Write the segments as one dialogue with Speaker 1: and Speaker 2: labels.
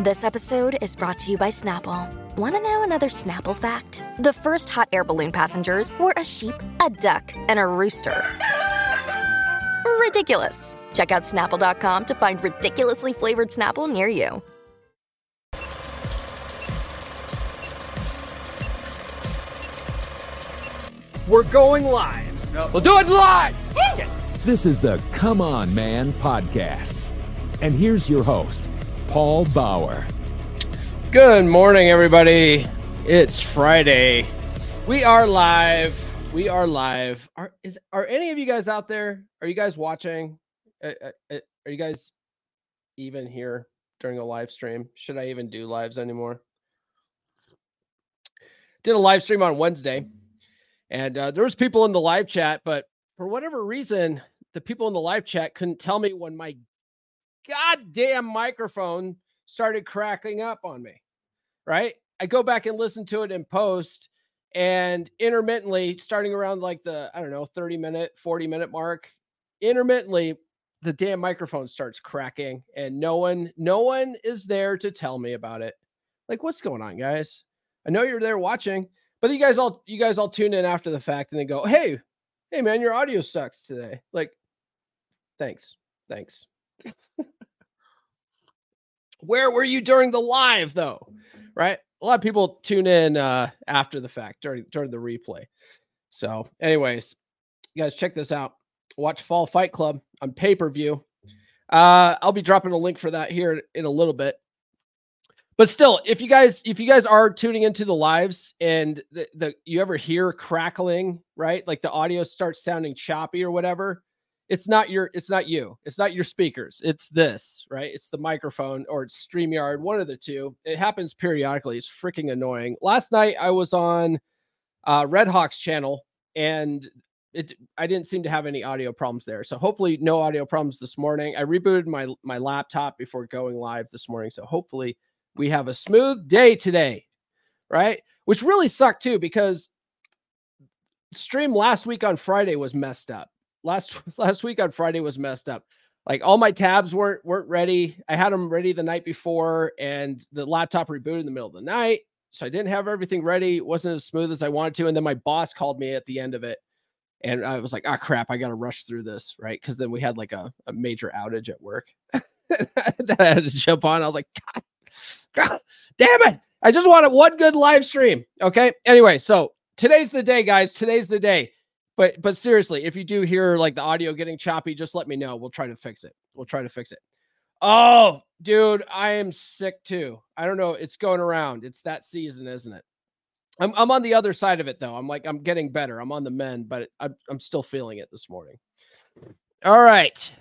Speaker 1: This episode is brought to you by Snapple. Want to know another Snapple fact? The first hot air balloon passengers were a sheep, a duck, and a rooster. Ridiculous. Check out snapple.com to find ridiculously flavored Snapple near you.
Speaker 2: We're going live. We'll do it live.
Speaker 3: This is the Come On Man podcast. And here's your host, Paul Bauer.
Speaker 2: Good morning, everybody. It's Friday. We are live. We are live. Are is are any of you guys out there? Are you guys watching? Uh, uh, uh, are you guys even here during a live stream? Should I even do lives anymore? Did a live stream on Wednesday, and uh, there was people in the live chat, but for whatever reason, the people in the live chat couldn't tell me when my goddamn microphone started cracking up on me. Right? I go back and listen to it in post and intermittently starting around like the I don't know 30 minute 40 minute mark intermittently the damn microphone starts cracking and no one no one is there to tell me about it. Like what's going on guys? I know you're there watching, but you guys all you guys all tune in after the fact and then go, "Hey, hey man, your audio sucks today." Like thanks. Thanks. Where were you during the live though? Right? A lot of people tune in uh after the fact during during the replay. So, anyways, you guys check this out. Watch Fall Fight Club on pay-per-view. Uh I'll be dropping a link for that here in a little bit. But still, if you guys if you guys are tuning into the lives and the, the you ever hear crackling, right? Like the audio starts sounding choppy or whatever, it's not your it's not you it's not your speakers it's this right? It's the microphone or it's streamyard one of the two. It happens periodically it's freaking annoying. Last night i was on uh red hawks channel and it i didn't seem to have any audio problems there. So hopefully no audio problems this morning. I rebooted my my laptop before going live this morning. So hopefully we have a smooth day today right? Which really sucked too because stream last week on friday was messed up last last week on Friday was messed up. Like all my tabs weren't weren't ready. I had them ready the night before, and the laptop rebooted in the middle of the night, so I didn't have everything ready. It wasn't as smooth as I wanted to. And then my boss called me at the end of it, and I was like, "Ah, oh, crap! I got to rush through this, right?" Because then we had like a, a major outage at work that I had to jump on. I was like, "God, God, damn it! I just wanted one good live stream." Okay. Anyway, so today's the day, guys. Today's the day but but seriously, if you do hear like the audio getting choppy, just let me know. We'll try to fix it. We'll try to fix it. Oh, dude, I am sick too. I don't know. It's going around. It's that season, isn't it? I'm I'm on the other side of it though. I'm like I'm getting better. I'm on the mend, but I'm I'm still feeling it this morning. All right.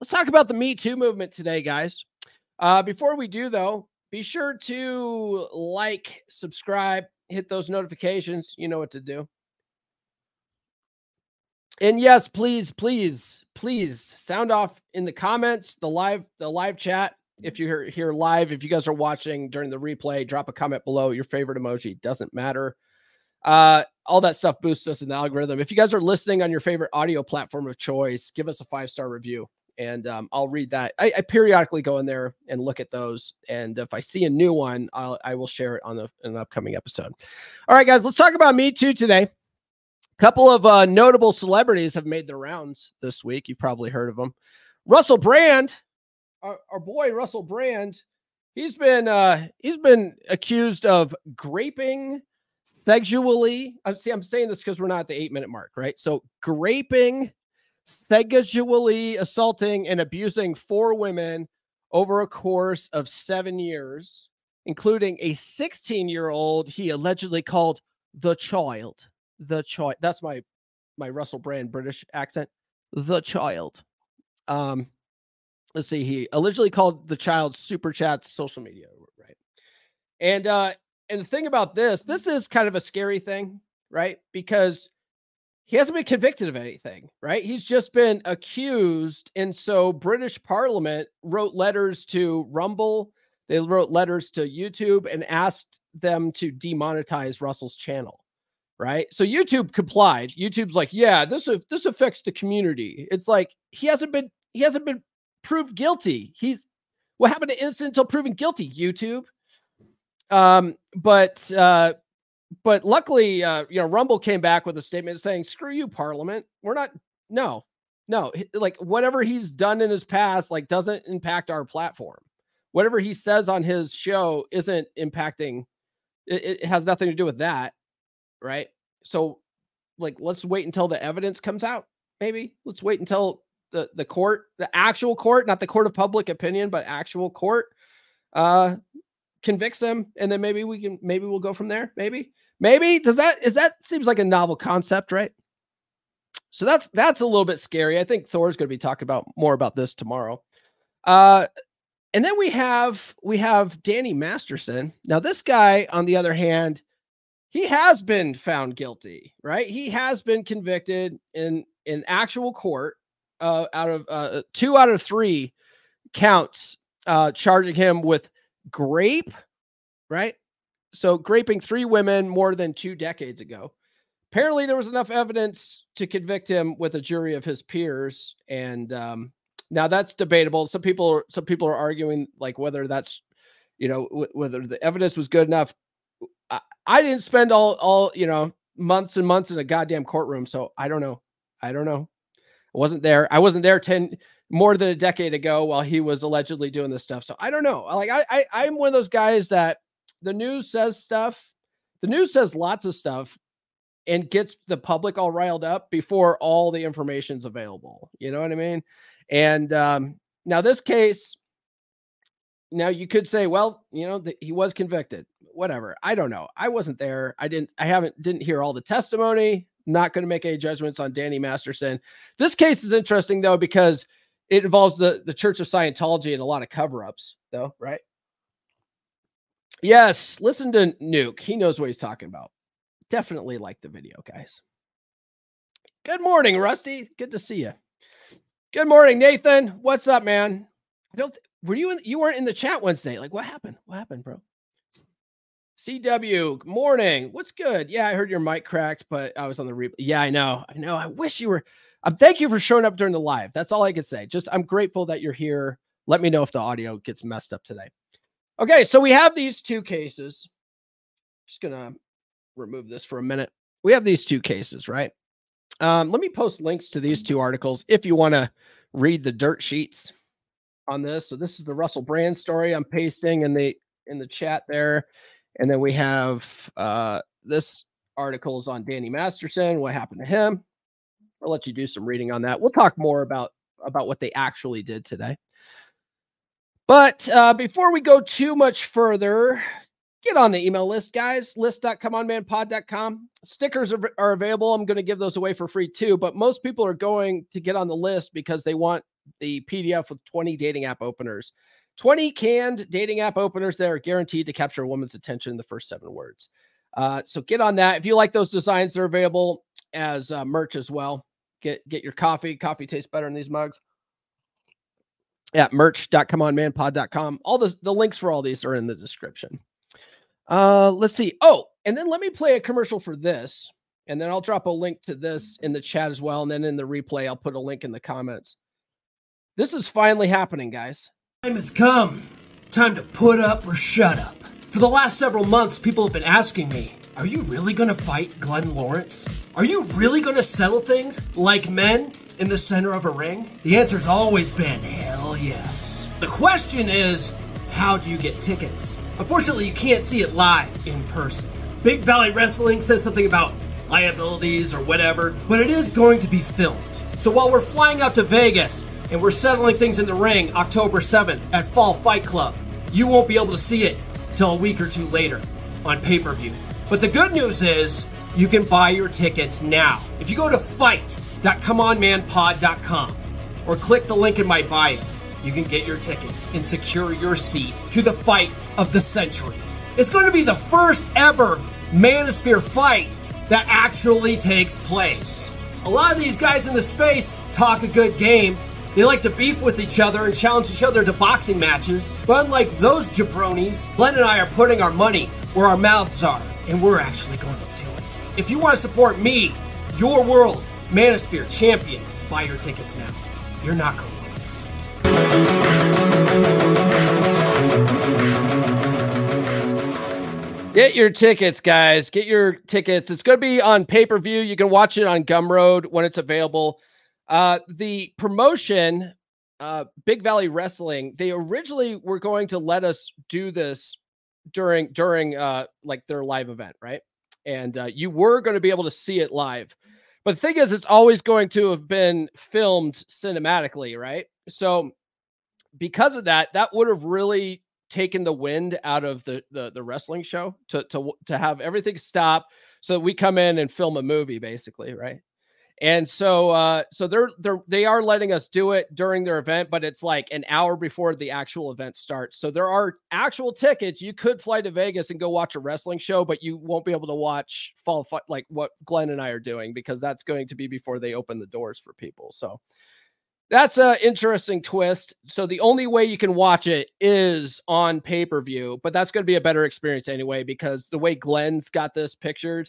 Speaker 2: Let's talk about the Me Too movement today, guys. Uh, before we do though, be sure to like, subscribe, hit those notifications. You know what to do. And yes, please, please, please sound off in the comments, the live, the live chat. If you're here live, if you guys are watching during the replay, drop a comment below. Your favorite emoji doesn't matter. Uh, all that stuff boosts us in the algorithm. If you guys are listening on your favorite audio platform of choice, give us a five star review, and um, I'll read that. I, I, periodically go in there and look at those, and if I see a new one, I'll I will share it on the, an upcoming episode. All right, guys, let's talk about Me Too today couple of uh, notable celebrities have made their rounds this week. You've probably heard of them. Russell Brand, our, our boy Russell Brand, he's been uh, he's been accused of graping sexually. Uh, see, I'm saying this because we're not at the eight minute mark, right? So graping, sexually assaulting, and abusing four women over a course of seven years, including a 16 year old he allegedly called the child the child. That's my my Russell Brand British accent. The child. Um, let's see. He allegedly called the child super chats social media, right? And uh, and the thing about this, this is kind of a scary thing, right? Because he hasn't been convicted of anything, right? He's just been accused. And so British Parliament wrote letters to Rumble, they wrote letters to YouTube and asked them to demonetize Russell's channel right? So YouTube complied. YouTube's like, yeah, this this affects the community. It's like he hasn't been he hasn't been proved guilty. He's What happened to innocent until proven guilty? YouTube. Um, but uh, but luckily, uh, you know, Rumble came back with a statement saying, "Screw you, Parliament. We're not. No, no. Like whatever he's done in his past, like doesn't impact our platform. Whatever he says on his show isn't impacting. It, it has nothing to do with that, right? So, like, let's wait until the evidence comes out. Maybe let's wait until the the court, the actual court, not the court of public opinion, but actual court, uh, convicts him, and then maybe we can maybe we'll go from there. Maybe, maybe does that is that seems like a novel concept, right? So that's that's a little bit scary. I think Thor's going to be talking about more about this tomorrow. Uh, and then we have we have Danny Masterson. Now this guy, on the other hand, he has been found guilty, right? He has been convicted in in actual court uh, out of uh, two out of three counts uh, charging him with grape, right? So graping three women more than two decades ago. Apparently, there was enough evidence to convict him with a jury of his peers, and um, now that's debatable. Some people, some people are arguing like whether that's, you know, w- whether the evidence was good enough. I, didn't spend all, all, you know, months and months in a goddamn courtroom, so I don't know. I don't know. I wasn't there. I wasn't there 10 more than a decade ago while he was allegedly doing this stuff. So I don't know. Like I, I I'm one of those guys that the news says stuff. The news says lots of stuff and gets the public all riled up before all the information's available. You know what I mean? And um, now this case, now you could say, well, you know, the, he was convicted. Whatever. I don't know. I wasn't there. I didn't. I haven't didn't hear all the testimony. Not going to make any judgments on Danny Masterson. This case is interesting though because it involves the the Church of Scientology and a lot of cover-ups, though, right? Yes, listen to Nuke. He knows what he's talking about. Definitely like the video, guys. Good morning, Rusty. Good to see you. Good morning, Nathan. What's up, man? I don't. Th- were you in, you weren't in the chat Wednesday? Like, what happened? What happened, bro? CW, morning. What's good? Yeah, I heard your mic cracked, but I was on the replay. Yeah, I know. I know. I wish you were. Um, thank you for showing up during the live. That's all I could say. Just I'm grateful that you're here. Let me know if the audio gets messed up today. Okay, so we have these two cases. Just gonna remove this for a minute. We have these two cases, right? Um, let me post links to these two articles if you want to read the dirt sheets on this. So this is the Russell Brand story I'm pasting in the in the chat there, and then we have uh, this article is on Danny Masterson. What happened to him? I'll let you do some reading on that. We'll talk more about about what they actually did today. But uh, before we go too much further, get on the email list, guys. List.comeonmanpod.com. Stickers are, are available. I'm going to give those away for free too. But most people are going to get on the list because they want the PDF with 20 dating app openers. 20 canned dating app openers that are guaranteed to capture a woman's attention in the first seven words. Uh, so get on that. If you like those designs, they're available as uh, merch as well. Get get your coffee. Coffee tastes better in these mugs. At merch.comeonmanpod.com. All the, the links for all these are in the description. Uh, let's see. Oh, and then let me play a commercial for this, and then I'll drop a link to this in the chat as well. And then in the replay, I'll put a link in the comments. This is finally happening, guys.
Speaker 4: Time has come. Time to put up or shut up. For the last several months, people have been asking me, are you really gonna fight Glenn Lawrence? Are you really gonna settle things like men in the center of a ring? The answer's always been hell yes. The question is, how do you get tickets? Unfortunately, you can't see it live in person. Big Valley Wrestling says something about liabilities or whatever, but it is going to be filmed. So while we're flying out to Vegas and we're settling things in the ring October 7th at Fall Fight Club, you won't be able to see it till a week or two later on pay per view. But the good news is you can buy your tickets now. If you go to fight.comeonmanpod.com or click the link in my bio, you can get your tickets and secure your seat to the fight of the century. It's going to be the first ever Manosphere fight that actually takes place. A lot of these guys in the space talk a good game. They like to beef with each other and challenge each other to boxing matches. But unlike those jabronis, Glenn and I are putting our money where our mouths are, and we're actually going to do it. If you want to support me, your world, Manosphere champion, buy your tickets now. You're not going to miss it.
Speaker 2: Get your tickets, guys. Get your tickets. It's going to be on pay per view. You can watch it on Gumroad when it's available. Uh, the promotion, uh, Big Valley Wrestling, they originally were going to let us do this during during uh, like their live event, right? And uh, you were going to be able to see it live. But the thing is, it's always going to have been filmed cinematically, right? So because of that, that would have really taken the wind out of the the, the wrestling show to to to have everything stop so that we come in and film a movie basically right and so uh so they're they're they are letting us do it during their event but it's like an hour before the actual event starts. So there are actual tickets. You could fly to vegas and go watch a wrestling show but you won't be able to watch fall like what glenn and i are doing because that's going to be before they open the doors for people. So that's an interesting twist. So the only way you can watch it is on pay per view, but that's going to be a better experience anyway because the way Glenn's got this pictured,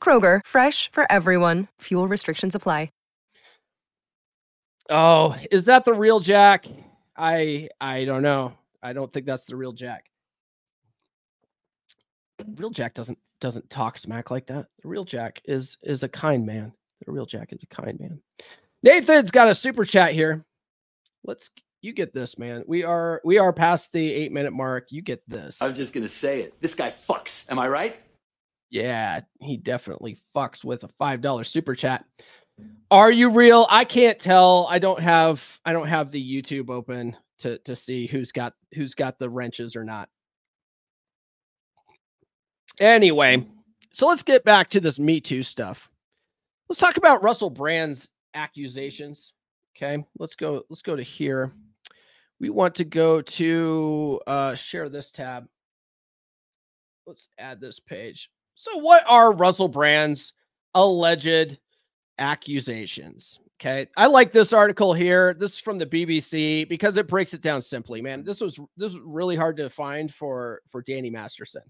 Speaker 5: Kroger, fresh for everyone. Fuel restrictions apply.
Speaker 2: Oh, is that the real Jack? I I don't know. I don't think that's the real Jack. Real Jack doesn't doesn't talk smack like that. The real Jack is is a kind man. The real Jack is a kind man. Nathan's got a super chat here. Let's you get this, man. We are we are past the eight minute mark. You get this.
Speaker 6: I'm just gonna say it. This guy fucks. Am I right?
Speaker 2: Yeah, he definitely fucks with a five dollar super chat. Are you real? I can't tell. I don't have I don't have the YouTube open to to see who's got who's got the wrenches or not. Anyway, so let's get back to this Me Too stuff. Let's talk about Russell Brand's accusations. Okay, let's go. Let's go to here. We want to go to uh, share this tab. Let's add this page. So, what are Russell Brand's alleged accusations? Okay, I like this article here. This is from the BBC because it breaks it down simply. Man, this was this was really hard to find for for Danny Masterson.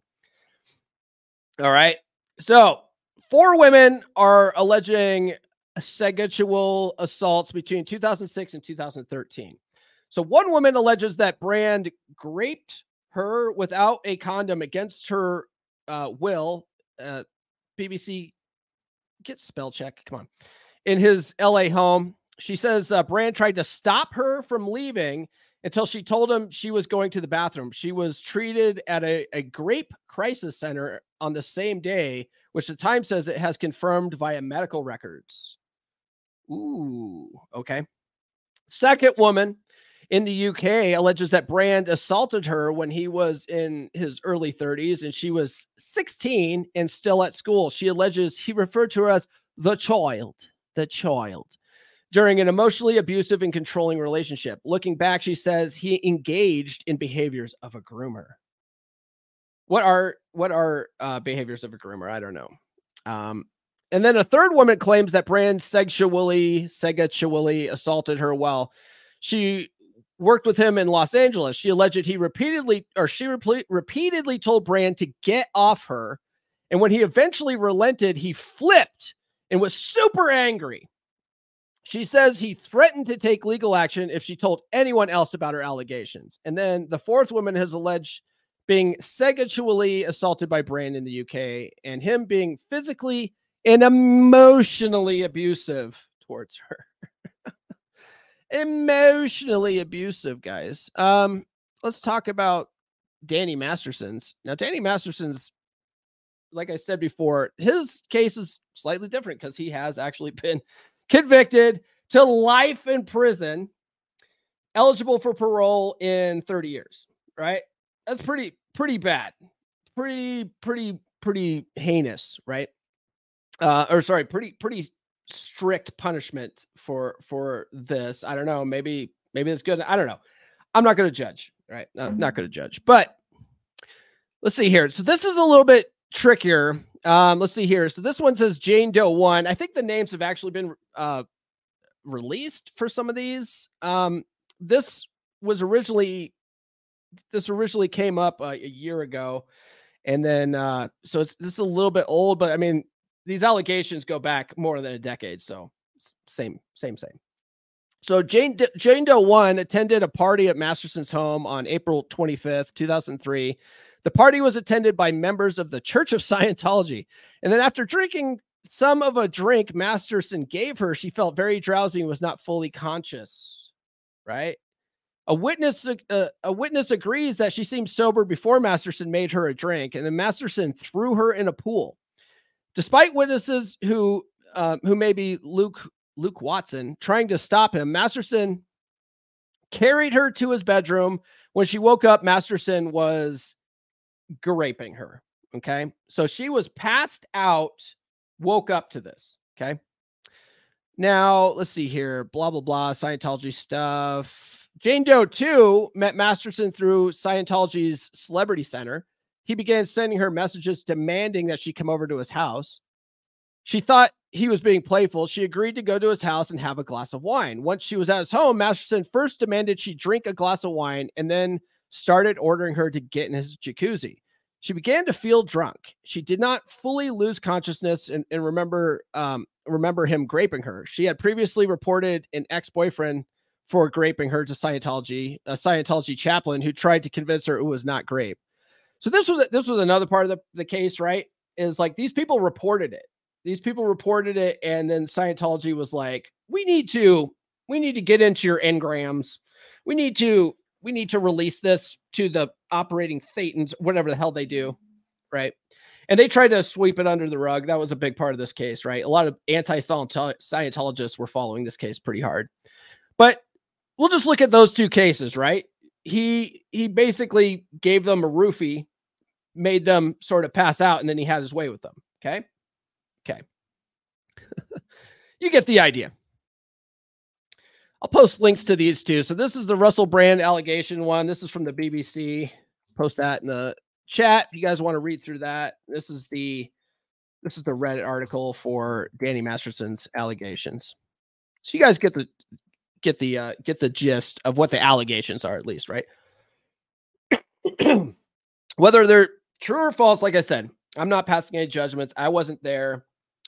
Speaker 2: All right, so four women are alleging sexual assaults between 2006 and 2013. So one woman alleges that Brand raped her without a condom against her uh, will. Uh, BBC, get spell check. Come on. In his LA home, she says uh, Brand tried to stop her from leaving until she told him she was going to the bathroom. She was treated at a, a grape crisis center on the same day, which the Times says it has confirmed via medical records. Ooh, okay. Second woman in the UK alleges that Brand assaulted her when he was in his early 30s and she was 16 and still at school. She alleges he referred to her as the child, the child during an emotionally abusive and controlling relationship. Looking back, she says he engaged in behaviors of a groomer. What are what are uh, behaviors of a groomer? I don't know. Um, and then a third woman claims that Brand sexually, sexually assaulted her while she worked with him in Los Angeles. She alleged he repeatedly or she repeatedly told Brand to get off her. And when he eventually relented, he flipped and was super angry. She says he threatened to take legal action if she told anyone else about her allegations. And then the fourth woman has alleged being sexually assaulted by Brand in the UK and him being physically and emotionally abusive towards her. Emotionally abusive, guys. Um, let's talk about Danny Masterson's. Now, Danny Masterson's, like I said before, his case is slightly different because he has actually been convicted to life in prison, eligible for parole in 30 years, right? That's pretty, pretty bad. Pretty, pretty, pretty heinous, right? Uh, or sorry, pretty, pretty strict punishment for for this. I don't know. Maybe maybe it's good. I don't know. I'm not going to judge. Right? I'm not going to judge. But let's see here. So this is a little bit trickier. Um, let's see here. So this one says Jane Doe one. I think the names have actually been uh, released for some of these. Um, this was originally this originally came up uh, a year ago, and then uh, so it's this is a little bit old, but I mean these allegations go back more than a decade, so same, same, same. So Jane Jane Doe one attended a party at Masterson's home on April 25th, 2003. The party was attended by members of the Church of Scientology. And then after drinking some of a drink Masterson gave her, she felt very drowsy and was not fully conscious. Right? A witness uh, a witness agrees that she seemed sober before Masterson made her a drink, and then Masterson threw her in a pool. Despite witnesses who uh, who may be Luke Luke Watson trying to stop him, Masterson carried her to his bedroom. When she woke up, Masterson was raping her. Okay. So she was passed out, woke up to this. Okay. Now, let's see here. Blah, blah, blah. Scientology stuff. Jane Doe 2 met Masterson through Scientology's Celebrity Center. He began sending her messages demanding that she come over to his house. She thought he was being playful. She agreed to go to his house and have a glass of wine. Once she was at his home, Masterson first demanded she drink a glass of wine and then started ordering her to get in his jacuzzi. She began to feel drunk. She did not fully lose consciousness and, and remember um, remember him graping her. She had previously reported an ex-boyfriend for graping her to Scientology, a Scientology chaplain who tried to convince her it was not grape. So this was this was another part of the, the case, right? Is like these people reported it. These people reported it, and then Scientology was like, we need to we need to get into your engrams. We need to we need to release this to the operating thetans, whatever the hell they do, right? And they tried to sweep it under the rug. That was a big part of this case, right? A lot of anti Scientologists were following this case pretty hard. But we'll just look at those two cases, right? He he basically gave them a roofie, made them sort of pass out, and then he had his way with them. Okay. Okay. you get the idea. I'll post links to these two. So this is the Russell Brand allegation one. This is from the BBC. Post that in the chat if you guys want to read through that. This is the this is the Reddit article for Danny Masterson's allegations. So you guys get the get the uh, get the gist of what the allegations are at least, right? Whether they're true or false, like I said, I'm not passing any judgments. I wasn't there.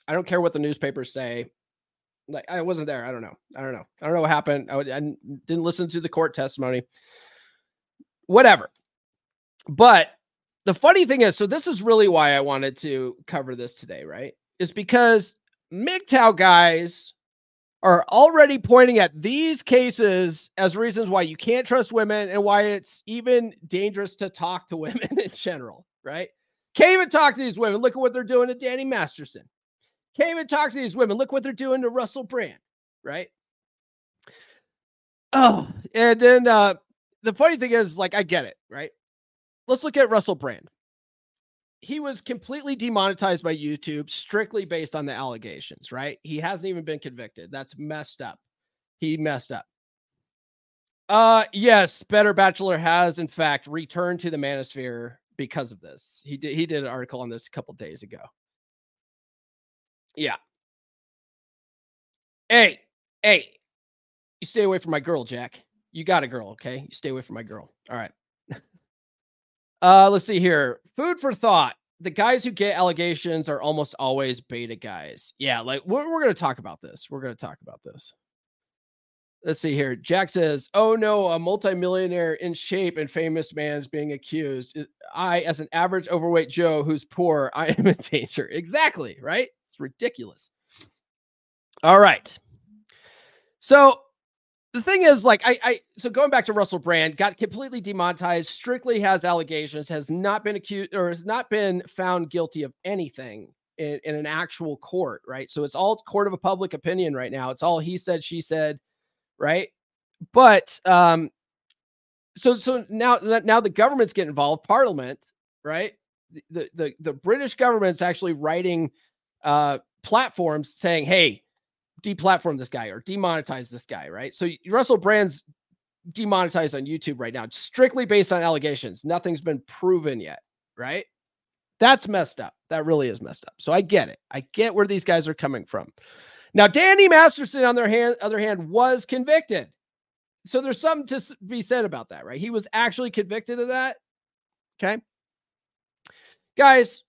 Speaker 2: I don't care what the newspapers say like I wasn't there. I don't know. I don't know. I don't know what happened. I, I didn't listen to the court testimony. Whatever. But the funny thing is, so this is really why I wanted to cover this today, right? Is because MGTOW guys are already pointing at these cases as reasons why you can't trust women and why it's even dangerous to talk to women in general, right? Can't even talk to these women. Look at what they're doing to Danny Masterson. Can't even talk to these women. Look what they're doing to Russell Brand, right? Oh, and then uh the funny thing is, like, I get it, right? Let's look at Russell Brand. He was completely demonetized by YouTube strictly based on the allegations, right? He hasn't even been convicted. That's messed up. He messed up. Uh yes, Better Bachelor has in fact returned to the manosphere because of this. He did he did an article on this a couple days ago. Yeah. Hey, hey, you stay away from my girl, Jack. You got a girl, okay? You stay away from my girl. All right. Uh, let's see here. Food for thought. The guys who get allegations are almost always beta guys. Yeah, like we're, we're going to talk about this. We're going to talk about this. Let's see here. Jack says, "Oh no, a multimillionaire in shape and famous man is being accused. I, as an average overweight Joe who's poor, I am in danger." Exactly, right? It's ridiculous. All right. So the thing is, like, I, I, so going back to Russell Brand, got completely demonetized, strictly has allegations, has not been accused or has not been found guilty of anything in, in an actual court, right? So it's all court of a public opinion right now. It's all he said, she said, right? But, um, so, so now, now the government's getting involved, Parliament, right? The, the, the British government's actually writing uh, platforms saying, "Hey, deplatform this guy or demonetize this guy," right? So Russell Brand's demonetized on YouTube right now, strictly based on allegations. Nothing's been proven yet, right? That's messed up. That really is messed up. So I get it. I get where these guys are coming from. Now, Danny Masterson, on their hand, other hand, was convicted. So there's something to be said about that, right? He was actually convicted of that. Okay. Guys,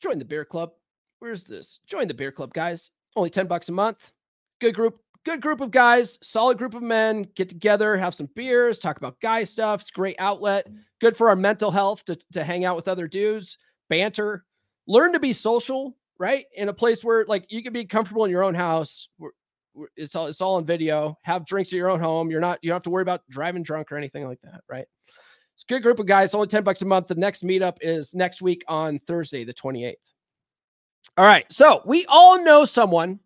Speaker 2: join the beer club. Where's this? Join the beer club, guys. Only 10 bucks a month. Good group, good group of guys, solid group of men. Get together, have some beers, talk about guy stuff. It's great outlet. Good for our mental health to, to hang out with other dudes, banter, learn to be social, right? In a place where like you can be comfortable in your own house. It's all it's all on video. Have drinks at your own home. You're not you don't have to worry about driving drunk or anything like that, right? It's a good group of guys. Only 10 bucks a month. The next meetup is next week on Thursday, the 28th. All right. So we all know someone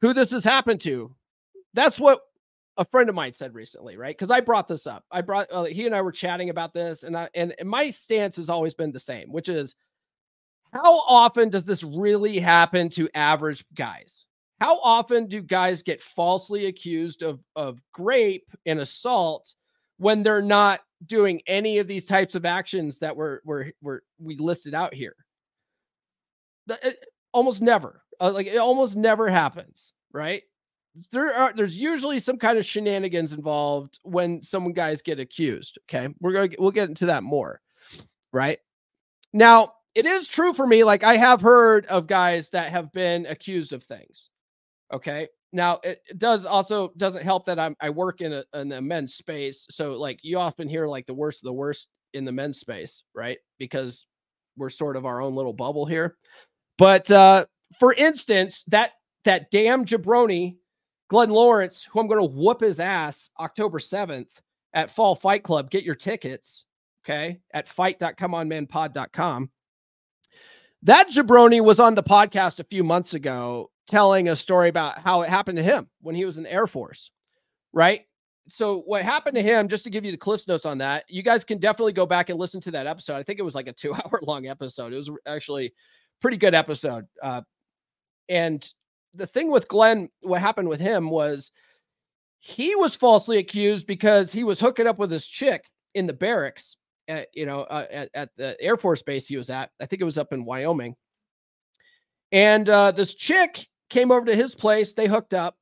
Speaker 2: who this has happened to. That's what a friend of mine said recently, right? Because I brought this up. I brought uh, he and I were chatting about this, and I and, and my stance has always been the same, which is how often does this really happen to average guys? How often do guys get falsely accused of of grape and assault when they're not doing any of these types of actions that were were were we listed out here. The, almost never, uh, like it almost never happens, right? There are there's usually some kind of shenanigans involved when some guys get accused. Okay, we're gonna we'll get into that more, right? Now it is true for me. Like I have heard of guys that have been accused of things. Okay, now it, does also doesn't help that I'm I work in a in a men's space, so like you often hear like the worst of the worst in the men's space, right? Because we're sort of our own little bubble here. But uh, for instance, that that damn jabroni, Glenn Lawrence, who I'm going to whoop his ass October 7th at Fall Fight Club. Get your tickets, okay, at fight.comeonmanpod.com. That jabroni was on the podcast a few months ago telling a story about how it happened to him when he was in the Air Force, right? So what happened to him, just to give you the cliffs notes on that, you guys can definitely go back and listen to that episode. I think it was like a two hour long episode. It was actually pretty good episode. Uh, and the thing with Glenn, what happened with him was he was falsely accused because he was hooking up with this chick in the barracks at, you know, uh, at, at the Air Force base he was at. I think it was up in Wyoming. And uh, this chick came over to his place. They hooked up.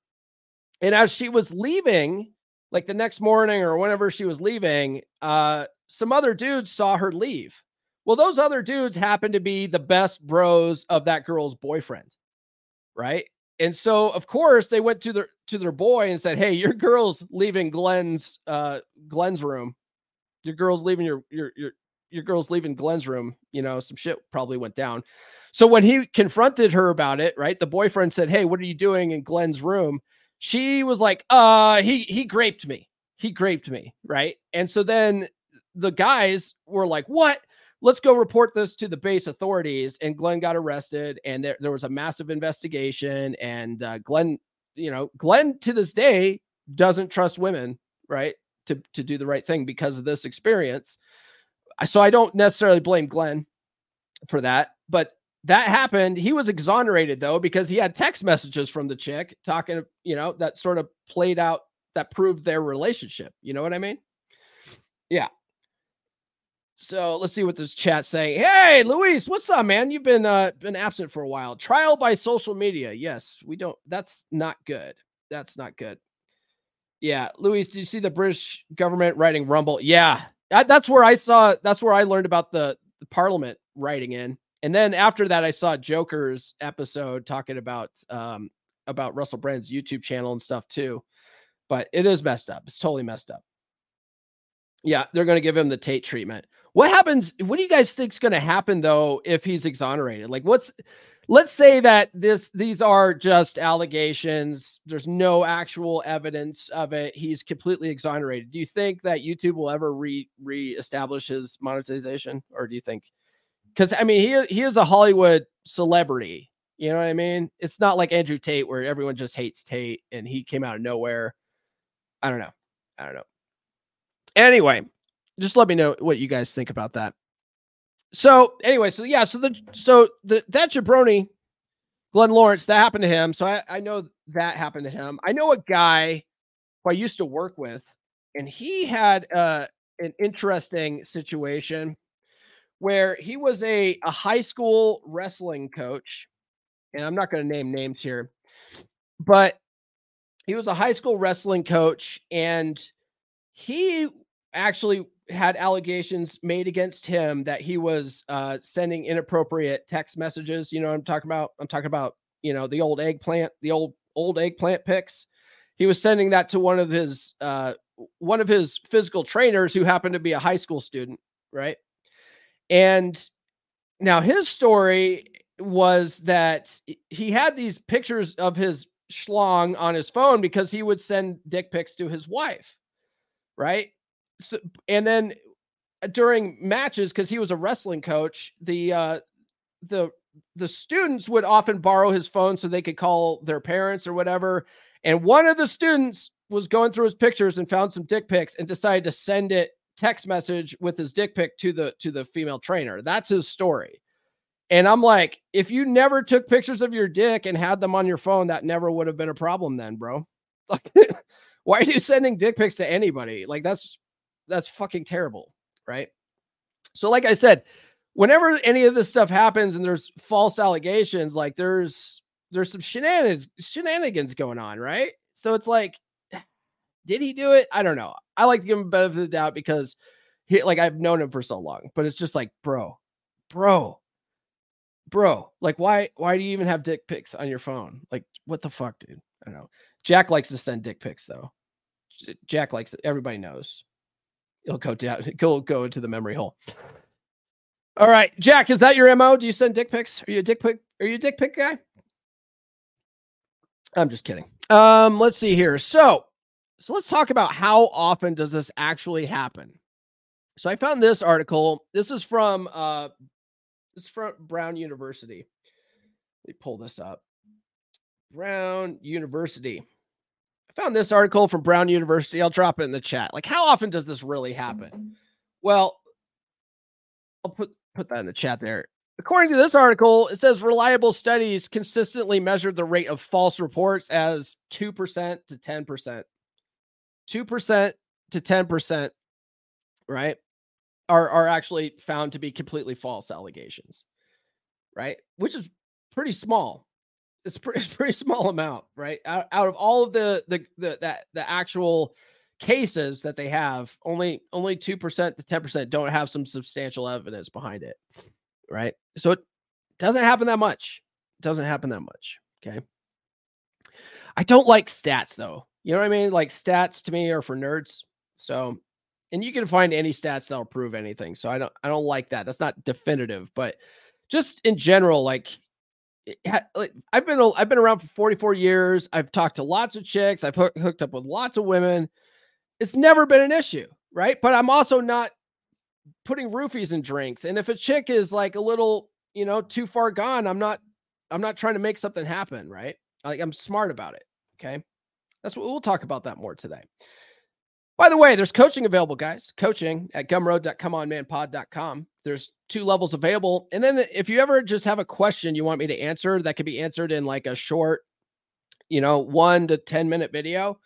Speaker 2: And as she was leaving, like the next morning or whenever she was leaving, uh, some other dudes saw her leave. Well, those other dudes happened to be the best bros of that girl's boyfriend, right? And so, of course, they went to their to their boy and said, "Hey, your girl's leaving Glenn's uh Glenn's room. Your girl's leaving your your your your girl's leaving Glenn's room. You know, some shit probably went down." So when he confronted her about it, right, the boyfriend said, "Hey, what are you doing in Glenn's room?" She was like, "Uh, he he graped me. He graped me." Right, and so then the guys were like, "What?" Let's go report this to the base authorities. And Glenn got arrested, and there, there was a massive investigation. And uh, Glenn, you know, Glenn to this day doesn't trust women, right, to to do the right thing because of this experience. So I don't necessarily blame Glenn for that, but that happened. He was exonerated though because he had text messages from the chick talking, you know, that sort of played out that proved their relationship. You know what I mean? Yeah. So let's see what this chat's saying. Hey, Luis, what's up, man? You've been uh been absent for a while. Trial by social media. Yes, we don't. That's not good. That's not good. Yeah, Luis, do you see the British government writing Rumble? Yeah, that's where I saw. That's where I learned about the, the Parliament writing in and then after that, I saw Joker's episode talking about um, about Russell Brand's YouTube channel and stuff too. But it is messed up. It's totally messed up. Yeah, they're going to give him the Tate treatment. What happens? What do you guys think is going to happen though if he's exonerated? Like, what's let's say that this these are just allegations. There's no actual evidence of it. He's completely exonerated. Do you think that YouTube will ever re reestablish his monetization, or do you think because I mean he he is a Hollywood celebrity. You know what I mean? It's not like Andrew Tate where everyone just hates Tate and he came out of nowhere. I don't know. I don't know. Anyway, just let me know what you guys think about that. So anyway, so yeah, so the so the that jabroni, Glenn Lawrence, that happened to him. So I, I know that happened to him. I know a guy who I used to work with, and he had uh an interesting situation where he was a, a high school wrestling coach. And I'm not going to name names here, but he was a high school wrestling coach and he actually had allegations made against him that he was uh, sending inappropriate text messages. You know I'm talking about? I'm talking about, you know, the old eggplant, the old old eggplant pics. He was sending that to one of his uh, one of his physical trainers who happened to be a high school student, right? And now his story was that he had these pictures of his schlong on his phone because he would send dick pics to his wife, right? So, and then uh, during matches, because he was a wrestling coach, the uh, the the students would often borrow his phone so they could call their parents or whatever. And one of the students was going through his pictures and found some dick pics and decided to send it text message with his dick pic to the to the female trainer. That's his story. And I'm like, if you never took pictures of your dick and had them on your phone, that never would have been a problem then, bro. Like why are you sending dick pics to anybody? Like that's that's fucking terrible, right? So like I said, whenever any of this stuff happens and there's false allegations, like there's there's some shenanigans shenanigans going on, right? So it's like did he do it? I don't know. I like to give him benefit of the doubt because he like I've known him for so long, but it's just like, bro, bro, bro, like why why do you even have dick pics on your phone? Like, what the fuck, dude? I don't know. Jack likes to send dick pics though. Jack likes it. Everybody knows. He'll go down, he'll go into the memory hole. All right, Jack, is that your MO? Do you send dick pics? Are you a dick pic? Are you a dick pic guy? I'm just kidding. Um, let's see here. So so let's talk about how often does this actually happen. So I found this article. This is from uh this is from Brown University. Let me pull this up. Brown University. Found this article from Brown University. I'll drop it in the chat. Like, how often does this really happen? Mm-hmm. Well, I'll put put that in the chat there. According to this article, it says reliable studies consistently measured the rate of false reports as 2% to 10%. 2% to 10%, right, are, are actually found to be completely false allegations, right? Which is pretty small. It's pretty, pretty small amount, right? Out, out of all of the, the, the, that, the actual cases that they have, only, only 2% to 10% don't have some substantial evidence behind it, right? So it doesn't happen that much. It doesn't happen that much. Okay. I don't like stats though. You know what I mean? Like stats to me are for nerds. So, and you can find any stats that'll prove anything. So I don't, I don't like that. That's not definitive, but just in general, like I've been, I've been around for 44 years. I've talked to lots of chicks. I've hooked up with lots of women. It's never been an issue, right? But I'm also not putting roofies in drinks. And if a chick is like a little, you know, too far gone, I'm not, I'm not trying to make something happen, right? Like I'm smart about it. Okay. That's what we'll talk about that more today. By the way, there's coaching available, guys. Coaching at gumroad.comeonmanpod.com. There's two levels available. And then if you ever just have a question you want me to answer that could be answered in like a short, you know, one to 10 minute video,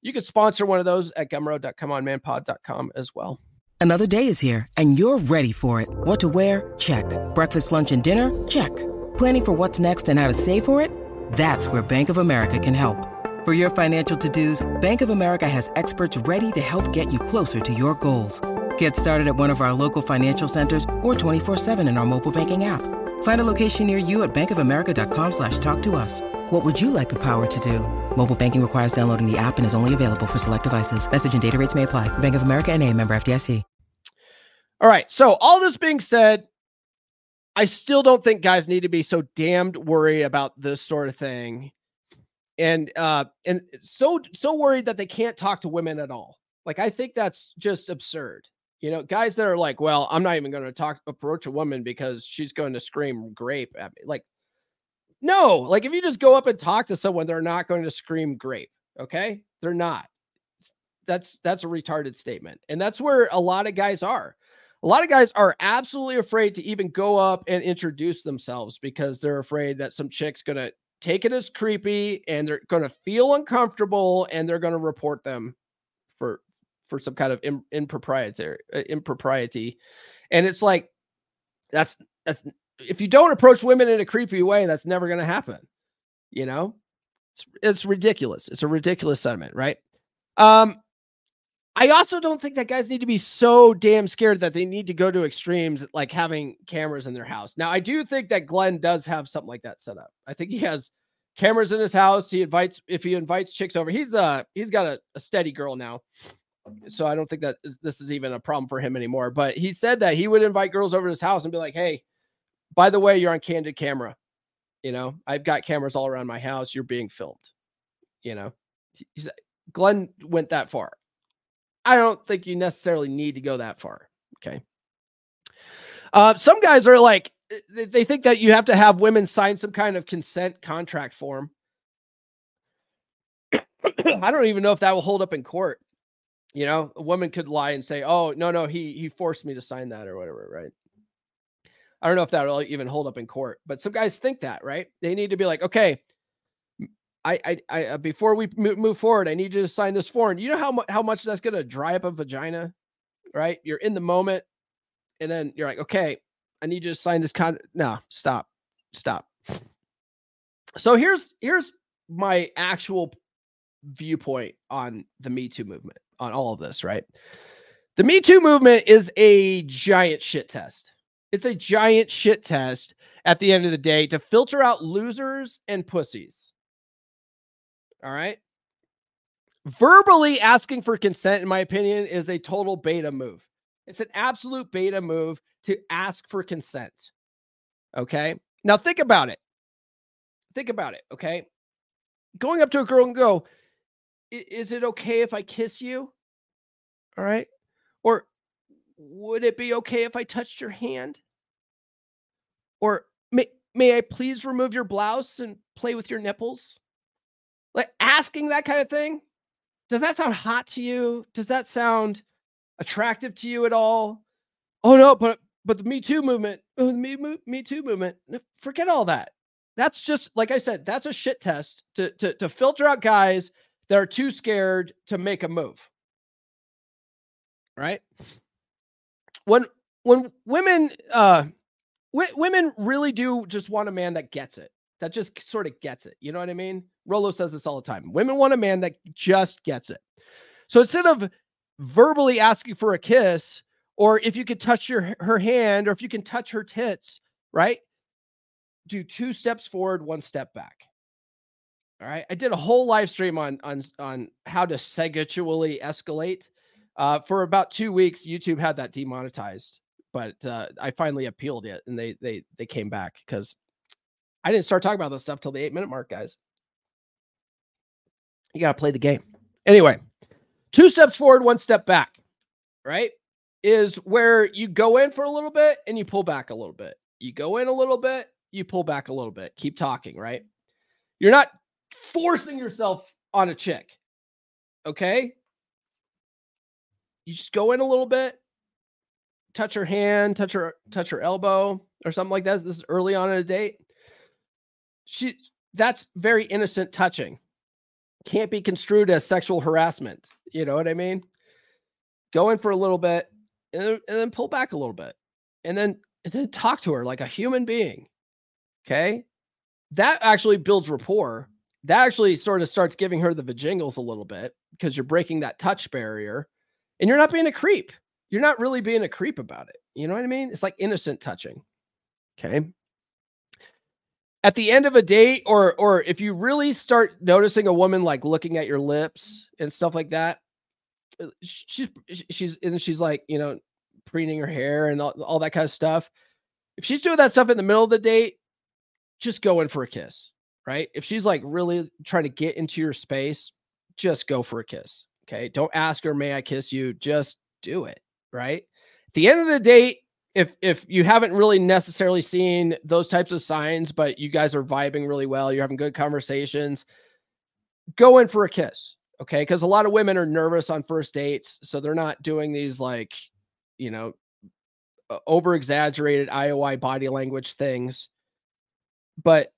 Speaker 2: you could sponsor one of those at gumroad.comeonmanpod.com as well.
Speaker 7: Another day is here and you're ready for it. What to wear? Check. Breakfast, lunch, and dinner? Check. Planning for what's next and how to save for it? That's where Bank of America can help. For your financial to-dos, Bank of America has experts ready to help get you closer to your goals. Get started at one of our local financial centers or 24-7 in our mobile banking app. Find a location near you at bankofamerica.com slash talk to us. What would you like the power to do? Mobile banking requires downloading the app and is only available for select devices. Message and data rates may apply. Bank of America and a member FDIC.
Speaker 2: All right. So all this being said, I still don't think guys need to be so damned worried about this sort of thing and uh and so so worried that they can't talk to women at all. Like i think that's just absurd you know guys that are like well i'm not even going to talk approach a woman because she's going to scream grape at me like no like if you just go up and talk to someone they're not going to scream grape okay? They're not. That's that's a retarded statement and that's where a lot of guys are. A lot of guys are absolutely afraid to even go up and introduce themselves because they're afraid that some chick's going to take it as creepy and they're going to feel uncomfortable and they're going to report them for for some kind of impropriety uh, impropriety and it's like That's that's if you don't approach women in a creepy way, that's never going to happen. You know, it's it's ridiculous. It's a ridiculous sentiment, right? Um, I also don't think that guys need to be so damn scared that they need to go to extremes like having cameras in their house. Now, I do think that Glenn does have something like that set up. I think he has cameras in his house. He invites if he invites chicks over. He's uh he's got a, a steady girl now. So I don't think that is, this is even a problem for him anymore. But he said that he would invite girls over to his house and be like, "Hey, by the way, you're on candid camera. You know, I've got cameras all around my house. You're being filmed. You know, he's, Glenn went that far. I don't think you necessarily need to go that far. Okay. Uh, some guys are like, they think that you have to have women sign some kind of consent contract form. I don't even know if that will hold up in court. You know, a woman could lie and say, "Oh, no, no, he he forced me to sign that or whatever," right? I don't know if that'll even hold up in court, but some guys think that, right? They need to be like, okay, I, I, I uh, before we move forward, I need you to sign this form. You know how much how much that's going to dry up a vagina, right? You're in the moment, and then you're like, okay, I need you to sign this con. No, stop, stop. So here's here's my actual viewpoint on the Me Too movement, on all of this, right? The Me Too movement is a giant shit test. It's a giant shit test at the end of the day to filter out losers and pussies. All right. Verbally asking for consent, in my opinion, is a total beta move. It's an absolute beta move to ask for consent. Okay. Now think about it. Think about it. Okay. Going up to a girl and go, is it okay if I kiss you? All right. Or would it be okay if I touched your hand? Or may, may I please remove your blouse and play with your nipples? Like asking that kind of thing. Does that sound hot to you? Does that sound attractive to you at all? Oh no, but but the Me Too movement, oh, the Me, Me Too movement, forget all that. That's just like I said, that's a shit test to, to to filter out guys that are too scared to make a move. Right? When when women uh w- women really do just want a man that gets it, that just sort of gets it. You know what I mean? Rollo says this all the time. Women want a man that just gets it. So instead of verbally asking for a kiss, or if you could touch your her hand, or if you can touch her tits, right? Do two steps forward, one step back. All right. I did a whole live stream on on on how to sexually escalate. Uh, for about two weeks, YouTube had that demonetized but uh, I finally appealed it, and they they they came back because I didn't start talking about this stuff till the eight minute mark, guys. You got to play the game. Anyway, two steps forward, one step back, right? Is where you go in for a little bit and you pull back a little bit. You go in a little bit, you pull back a little bit. Keep talking, right? You're not forcing yourself on a chick. Okay? You just go in a little bit, touch her hand, touch her touch her elbow or something like that. This is early on in a date. She that's very innocent touching. Can't be construed as sexual harassment. You know what I mean? Go in for a little bit and then, and then pull back a little bit. And then and then talk to her like a human being. Okay? That actually builds rapport. That actually sort of starts giving her the vajingles a little bit because you're breaking that touch barrier and you're not being a creep you're not really being a creep about it. You know what I mean? It's like innocent touching. Okay. At the end of a date, or or if you really start noticing a woman like looking at your lips and stuff like that, uh, she's she's and she's like, you know, preening her hair and all, all that kind of stuff. If she's doing that stuff in the middle of the date, just go in for a kiss, right? If she's like really trying to get into your space, just go for a kiss. Okay. Don't ask her, may I kiss you? Just do it right? At the end of the day, if if you haven't really necessarily seen those types of signs, but you guys are vibing really well, you're having good conversations, go in for a kiss. Okay. Because a lot of women are nervous on first dates. So they're not doing these like, you know, over exaggerated IOI body language things. But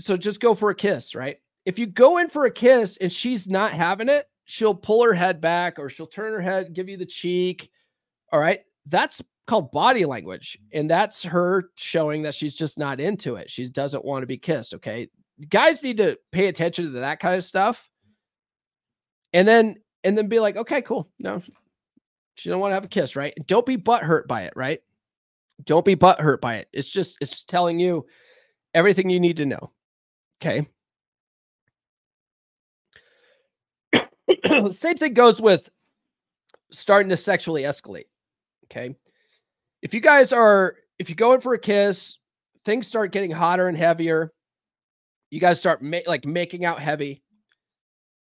Speaker 2: so just go for a kiss, right? If you go in for a kiss and she's not having it, she'll pull her head back or she'll turn her head, give you the cheek all right. That's called body language. And that's her showing that she's just not into it. She doesn't want to be kissed. Okay. Guys need to pay attention to that kind of stuff. And then, and then be like, okay, cool. No, she don't want to have a kiss, right? Don't be butt hurt by it, right? Don't be butt hurt by it. It's just, it's telling you everything you need to know. Okay. Same thing goes with starting to sexually escalate. Okay. If you guys are, if you go in for a kiss, things start getting hotter and heavier. You guys start ma- like making out heavy.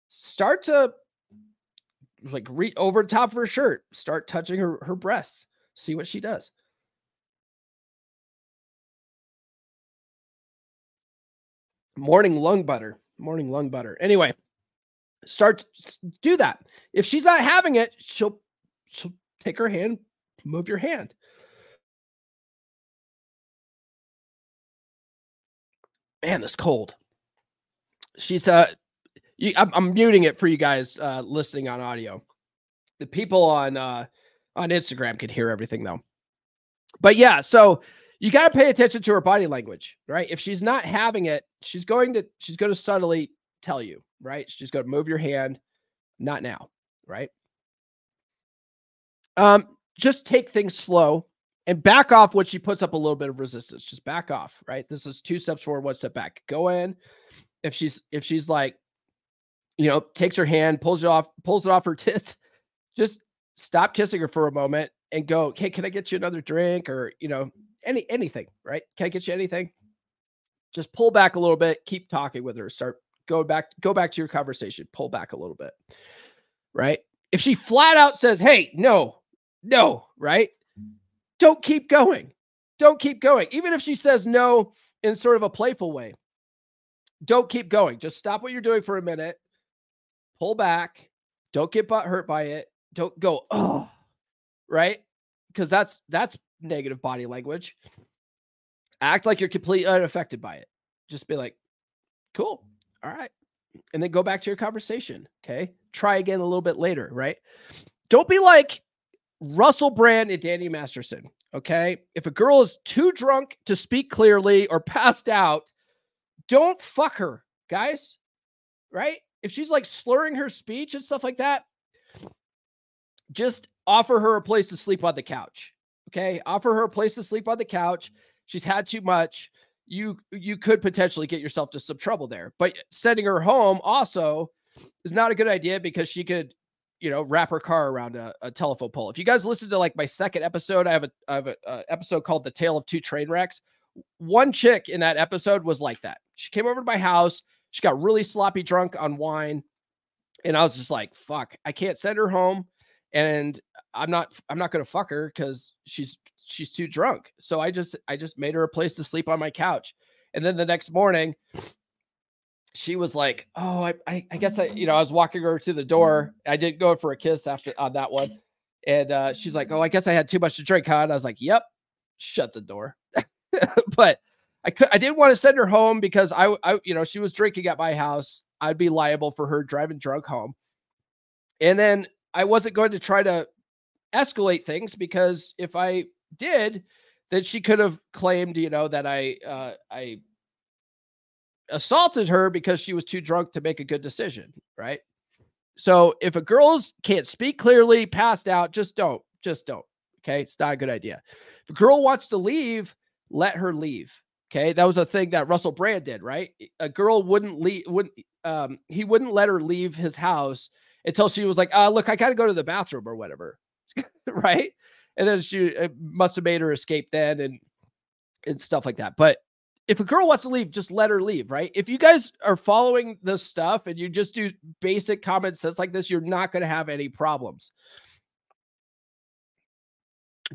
Speaker 2: Start to like reach over the top of her shirt, start touching her, her breasts, see what she does. Morning lung butter, morning lung butter. Anyway, start do that. If she's not having it, she'll she'll take her hand, move your hand. Man, this cold. She's uh you, I'm, I'm, muting it for you guys uh listening on audio. The people on uh on Instagram can hear everything though. But yeah, so you got to pay attention to her body language, right? If she's not having it, she's going to she's going to subtly tell you, right? She's going to move your hand, not now, right? Um, just take things slow and back off when she puts up a little bit of resistance. Just back off, right? This is two steps forward, one step back. Go in. If she's if she's like, you know, takes her hand, pulls it off, pulls it off her tits, just stop kissing her for a moment and go, "Hey, can I get you another drink or, you know, any anything, right? Can I get you anything?" Just pull back a little bit, keep talking with her, start go back go back to your conversation pull back a little bit right if she flat out says hey no no right don't keep going. Don't keep going. Even if she says no in sort of a playful way don't keep going. Just stop what you're doing for a minute. Pull back. Don't get butt hurt by it. Don't go oh right? Because that's that's negative body language. Act like you're completely unaffected by it. Just be like cool. All right. And then go back to your conversation. Okay. Try again a little bit later, right? Don't be like Russell Brand and Danny Masterson. Okay. If a girl is too drunk to speak clearly or passed out, don't fuck her, guys. Right? If she's like slurring her speech and stuff like that, just offer her a place to sleep on the couch. Okay. Offer her a place to sleep on the couch. She's had too much you you could potentially get yourself to some trouble there. But sending her home also is not a good idea because she could, you know, wrap her car around a, a telephone pole. If you guys listen to like my second episode, I have a I have a, a episode called "The Tale of Two Train Wrecks." One chick in that episode was like that. She came over to my house. She got really sloppy drunk on wine, and I was just like, "Fuck, I can't send her home." And I'm not I'm not gonna fuck her because she's she's too drunk. So I just I just made her a place to sleep on my couch. And then the next morning, she was like, "Oh, I, I, I guess I, you know, I was walking her to the door. I didn't go for a kiss after on that one." And uh, she's like, "Oh, I guess I had too much to drink, huh?" And I was like, "Yep." Shut the door. but I could, I didn't want to send her home because I, I, you know, she was drinking at my house. I'd be liable for her driving drunk home. And then I wasn't going to try to escalate things because if I did, then she could have claimed, you know, that I uh, I assaulted her because she was too drunk to make a good decision, right? So if a girl's can't speak clearly, passed out, just don't, just don't. Okay, it's not a good idea. If a girl wants to leave, let her leave. Okay, that was a thing that Russell Brand did, right? A girl wouldn't leave, wouldn't um, he wouldn't let her leave his house until she was like, uh, look, I gotta go to the bathroom or whatever, right? and then she must have made her escape then and and stuff like that. But if a girl wants to leave, just let her leave, right? If you guys are following this stuff and you just do basic common sense like this, you're not going to have any problems.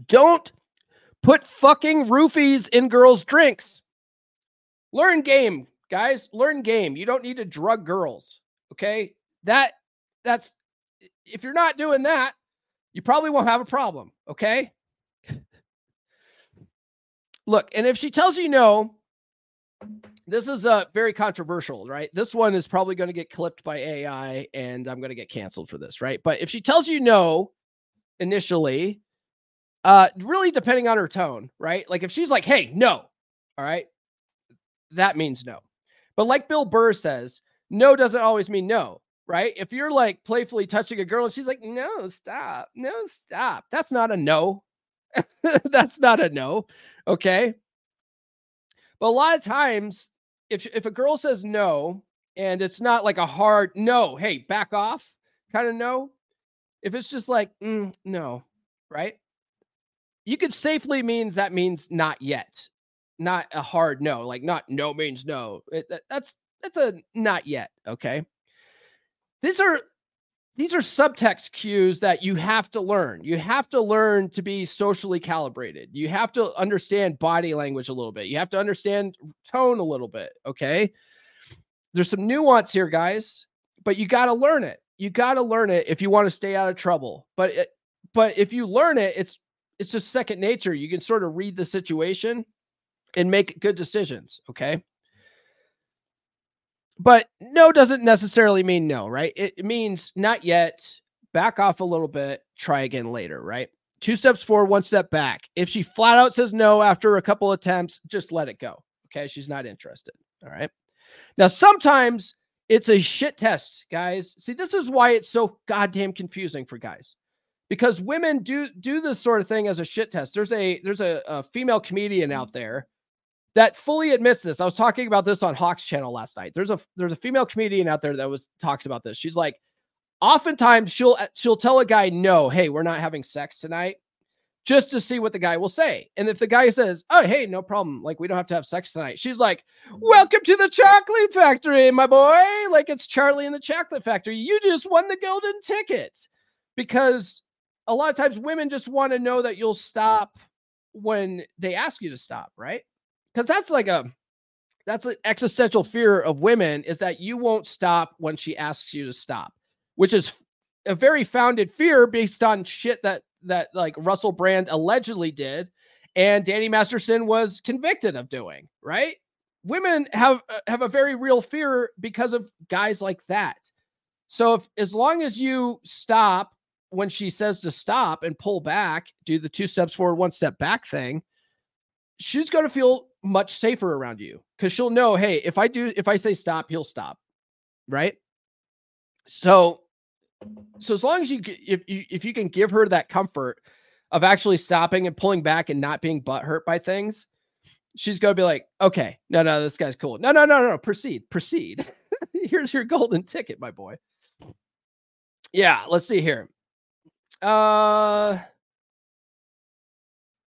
Speaker 2: Don't put fucking roofies in girls' drinks. Learn game, guys. Learn game. You don't need to drug girls. Okay. That that's if you're not doing that, you probably won't have a problem. Okay. Look, and if she tells you no, this is a uh, very controversial, right? This one is probably going to get clipped by AI and I'm going to get canceled for this, right? But if she tells you no initially, Uh, really depending on her tone, right? Like if she's like, "Hey, no," all right, that means no. But like Bill Burr says, no doesn't always mean no, right? If you're like playfully touching a girl and she's like, "No, stop, no, stop," that's not a no. that's not a no. Okay. But a lot of times, if if a girl says no, and it's not like a hard no, hey, back off kind of no. If it's just like mm, no, right? You could safely means that means not yet, not a hard no. Like not no means no. It, that, that's that's a not yet. Okay. These are these are subtext cues that you have to learn. You have to learn to be socially calibrated. You have to understand body language a little bit. You have to understand tone a little bit. Okay. There's some nuance here, guys, but you got to learn it. You got to learn it if you want to stay out of trouble. But it, but if you learn it, it's it's just second nature. You can sort of read the situation and make good decisions. Okay. But no doesn't necessarily mean no, right? It means not yet, back off a little bit, try again later, right? Two steps forward, one step back. If she flat out says no after a couple attempts, just let it go. Okay. She's not interested. All right. Now, sometimes it's a shit test, guys. See, this is why it's so goddamn confusing for guys. Because women do do this sort of thing as a shit test. There's a there's a, a female comedian out mm-hmm. there that fully admits this. I was talking about this on Hawks channel last night. There's a there's a female comedian out there that was talks about this. She's like, oftentimes she'll eh, she'll tell a guy, no, hey, we're not having sex tonight, just to see what the guy will say. And if the guy says, oh, hey, no problem, like we don't have to have sex tonight, she's like, welcome to the chocolate factory, my boy. Like it's Charlie in the chocolate factory. You just won the golden ticket. Because a lot of times women just want to know that you'll stop when they ask you to stop, right? Because that's like a that's an existential fear of women is that you won't stop when she asks you to stop, which is a very founded fear based on shit that that like Russell Brand allegedly did and Danny Masterson was convicted of doing, right? Women have uh, have a very real fear because of guys like that. So if as long as you stop when she says to stop and pull back, do the two steps forward, one step back thing, she's going to feel much safer around you because she'll know, hey, if I do, if I say stop, he'll stop, right? So, so as long as you if you if you can give her that comfort of actually stopping and pulling back and not being butt hurt by things, she's gonna be like, okay, no, no, this guy's cool. No, no, no, no, proceed, proceed. Here's your golden ticket, my boy. Yeah, let's see here. Uh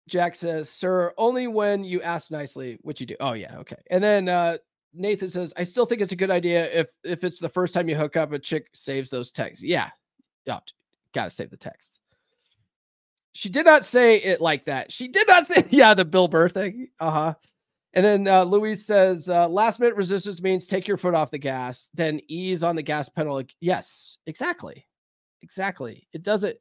Speaker 2: Jack says, Sir, only when you ask nicely, which you do. Oh, yeah. Okay. And then uh, Nathan says, I still think it's a good idea if if it's the first time you hook up, a chick saves those texts. Yeah. Yeah. Gotta save the texts. She did not say it like that. She did not say, yeah, the Bill Burr thing. Uh-huh. And then uh, Louise says, uh, last minute resistance means take your foot off the gas, then ease on the gas pedal. Like, Yes, exactly. Exactly. It doesn't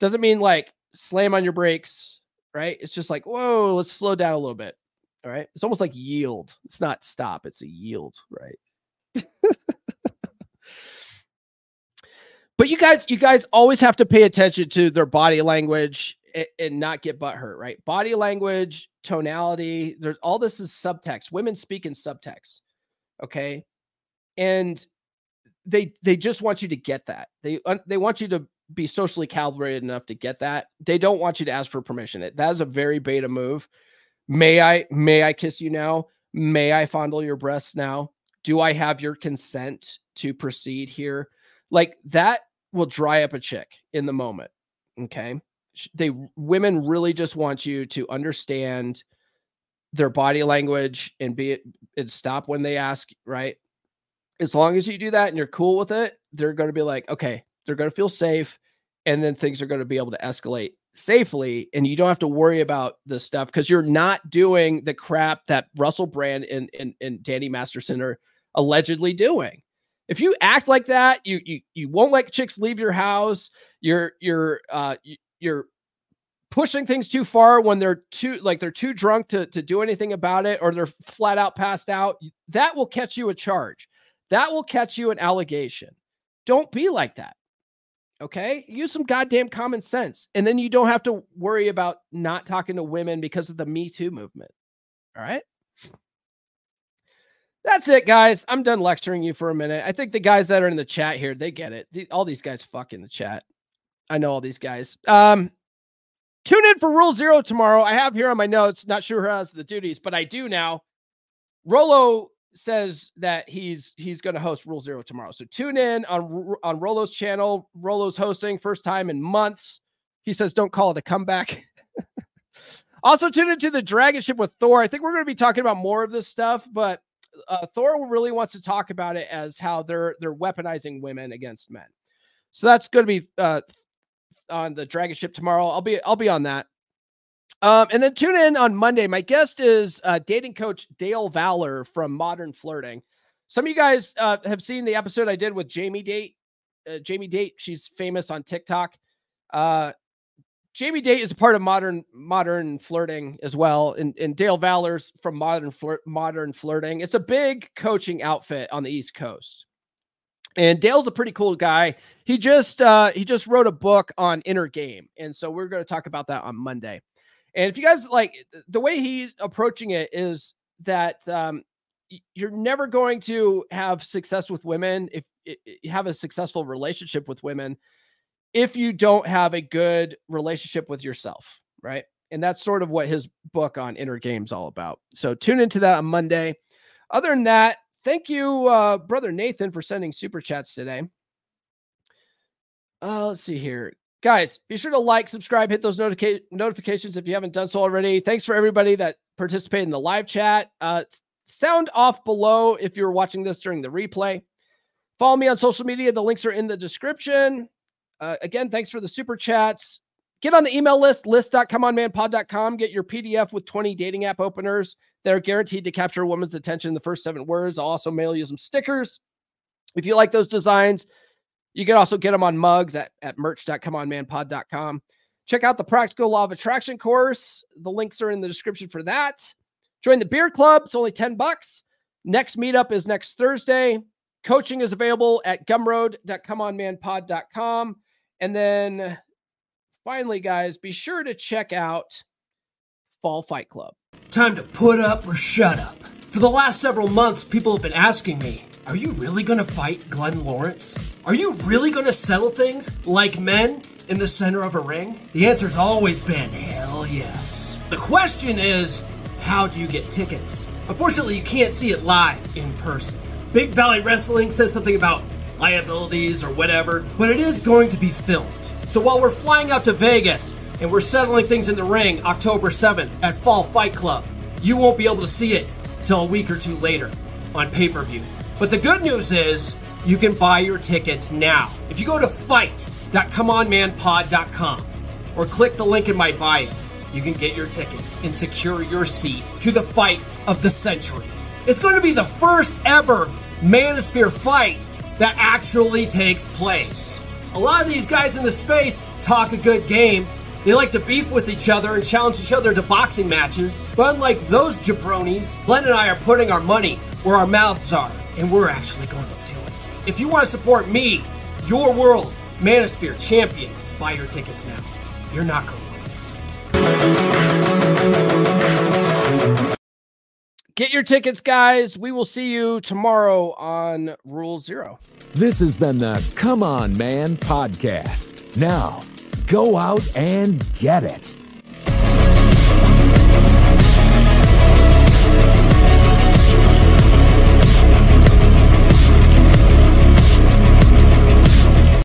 Speaker 2: doesn't mean like slam on your brakes right? It's just like, whoa, let's slow down a little bit. All right. It's almost like yield. It's not stop, it's a yield, right? but you guys, you guys always have to pay attention to their body language and, and not get butt hurt, right? Body language, tonality, there's all this is subtext. Women speak in subtext. Okay. And they they just want you to get that. They they want you to be socially calibrated enough to get that. They don't want you to ask for permission. That is a very beta move. May I may I kiss you now? May I fondle your breasts now? Do I have your consent to proceed here? Like that will dry up a chick in the moment. Okay? They women really just want you to understand their body language and be and stop when they ask, right? As long as you do that and you're cool with it, they're going to be like, "Okay, they're going to feel safe and then things are going to be able to escalate safely and you don't have to worry about this stuff because you're not doing the crap that Russell Brand and, and, and Danny Masterson are allegedly doing. If you act like that, you you you won't let chicks leave your house. You're you're uh you're pushing things too far when they're too like they're too drunk to to do anything about it or they're flat out passed out. That will catch you a charge. That will catch you an allegation. Don't be like that. Okay. Use some goddamn common sense. And then you don't have to worry about not talking to women because of the Me Too movement. All right. That's it, guys. I'm done lecturing you for a minute. I think the guys that are in the chat here, they get it. The, all these guys fuck in the chat. I know all these guys. Um, tune in for Rule Zero tomorrow. I have here on my notes. Not sure who has the duties, but I do now. Rollo says that he's he's going to host Rule Zero tomorrow. So tune in on on Rollo's channel. Rollo's hosting first time in months. He says don't call it a comeback. also tune into the Dragon Ship with Thor. I think we're going to be talking about more of this stuff, but uh, Thor really wants to talk about it as how they're they're weaponizing women against men. So that's going to be uh, on the Dragon Ship tomorrow. I'll be I'll be on that. Um, and then tune in on Monday. My guest is uh, dating coach Dale Valor from Modern Flirting. Some of you guys uh, have seen the episode I did with Jamie Date. Uh, Jamie Date, she's famous on TikTok. Uh, Jamie Date is a part of modern modern flirting as well, and, and Dale Valor's from modern flirt modern flirting. It's a big coaching outfit on the East Coast. And Dale's a pretty cool guy. He just uh, he just wrote a book on inner game, and so we're going to talk about that on Monday. And if you guys like the way he's approaching it is that um, you're never going to have success with women if, you have a successful relationship with women if you don't have a good relationship with yourself, right? And that's sort of what his book on inner games all about. So tune into that on Monday. Other than that, thank you, uh, brother Nathan, for sending super chats today. Uh, let's see here. Guys, be sure to like, subscribe, hit those notica- notifications if you haven't done so already. Thanks for everybody that participated in the live chat. Uh, sound off below if you're watching this during the replay. Follow me on social media. The links are in the description. Uh, again, thanks for the super chats. Get on the email list, list.comeonmanpod.com. Get your PDF with 20 dating app openers that are guaranteed to capture a woman's attention in the first seven words. I'll also mail you some stickers. If you like those designs, you can also get them on mugs at, at merch.comeonmanpod.com. Check out the Practical Law of Attraction course. The links are in the description for that. Join the beer club. It's only 10 bucks. Next meetup is next Thursday. Coaching is available at gumroad.comeonmanpod.com. And then finally, guys, be sure to check out Fall Fight Club.
Speaker 4: Time to put up or shut up. For the last several months, people have been asking me are you really gonna fight Glenn Lawrence? Are you really gonna settle things like men in the center of a ring? The answer's always been hell yes. The question is, how do you get tickets? Unfortunately, you can't see it live in person. Big Valley Wrestling says something about liabilities or whatever, but it is going to be filmed. So while we're flying out to Vegas and we're settling things in the ring October 7th at Fall Fight Club, you won't be able to see it till a week or two later on pay per view. But the good news is you can buy your tickets now. If you go to fight.comeonmanpod.com or click the link in my bio, you can get your tickets and secure your seat to the fight of the century. It's going to be the first ever Manosphere fight that actually takes place. A lot of these guys in the space talk a good game. They like to beef with each other and challenge each other to boxing matches. But unlike those jabronis, Glenn and I are putting our money where our mouths are and we're actually going to. If you want to support me, your world, Manosphere champion, buy your tickets now. You're not going to miss
Speaker 2: it. Get your tickets, guys. We will see you tomorrow on Rule Zero.
Speaker 3: This has been the Come On Man podcast. Now, go out and get it.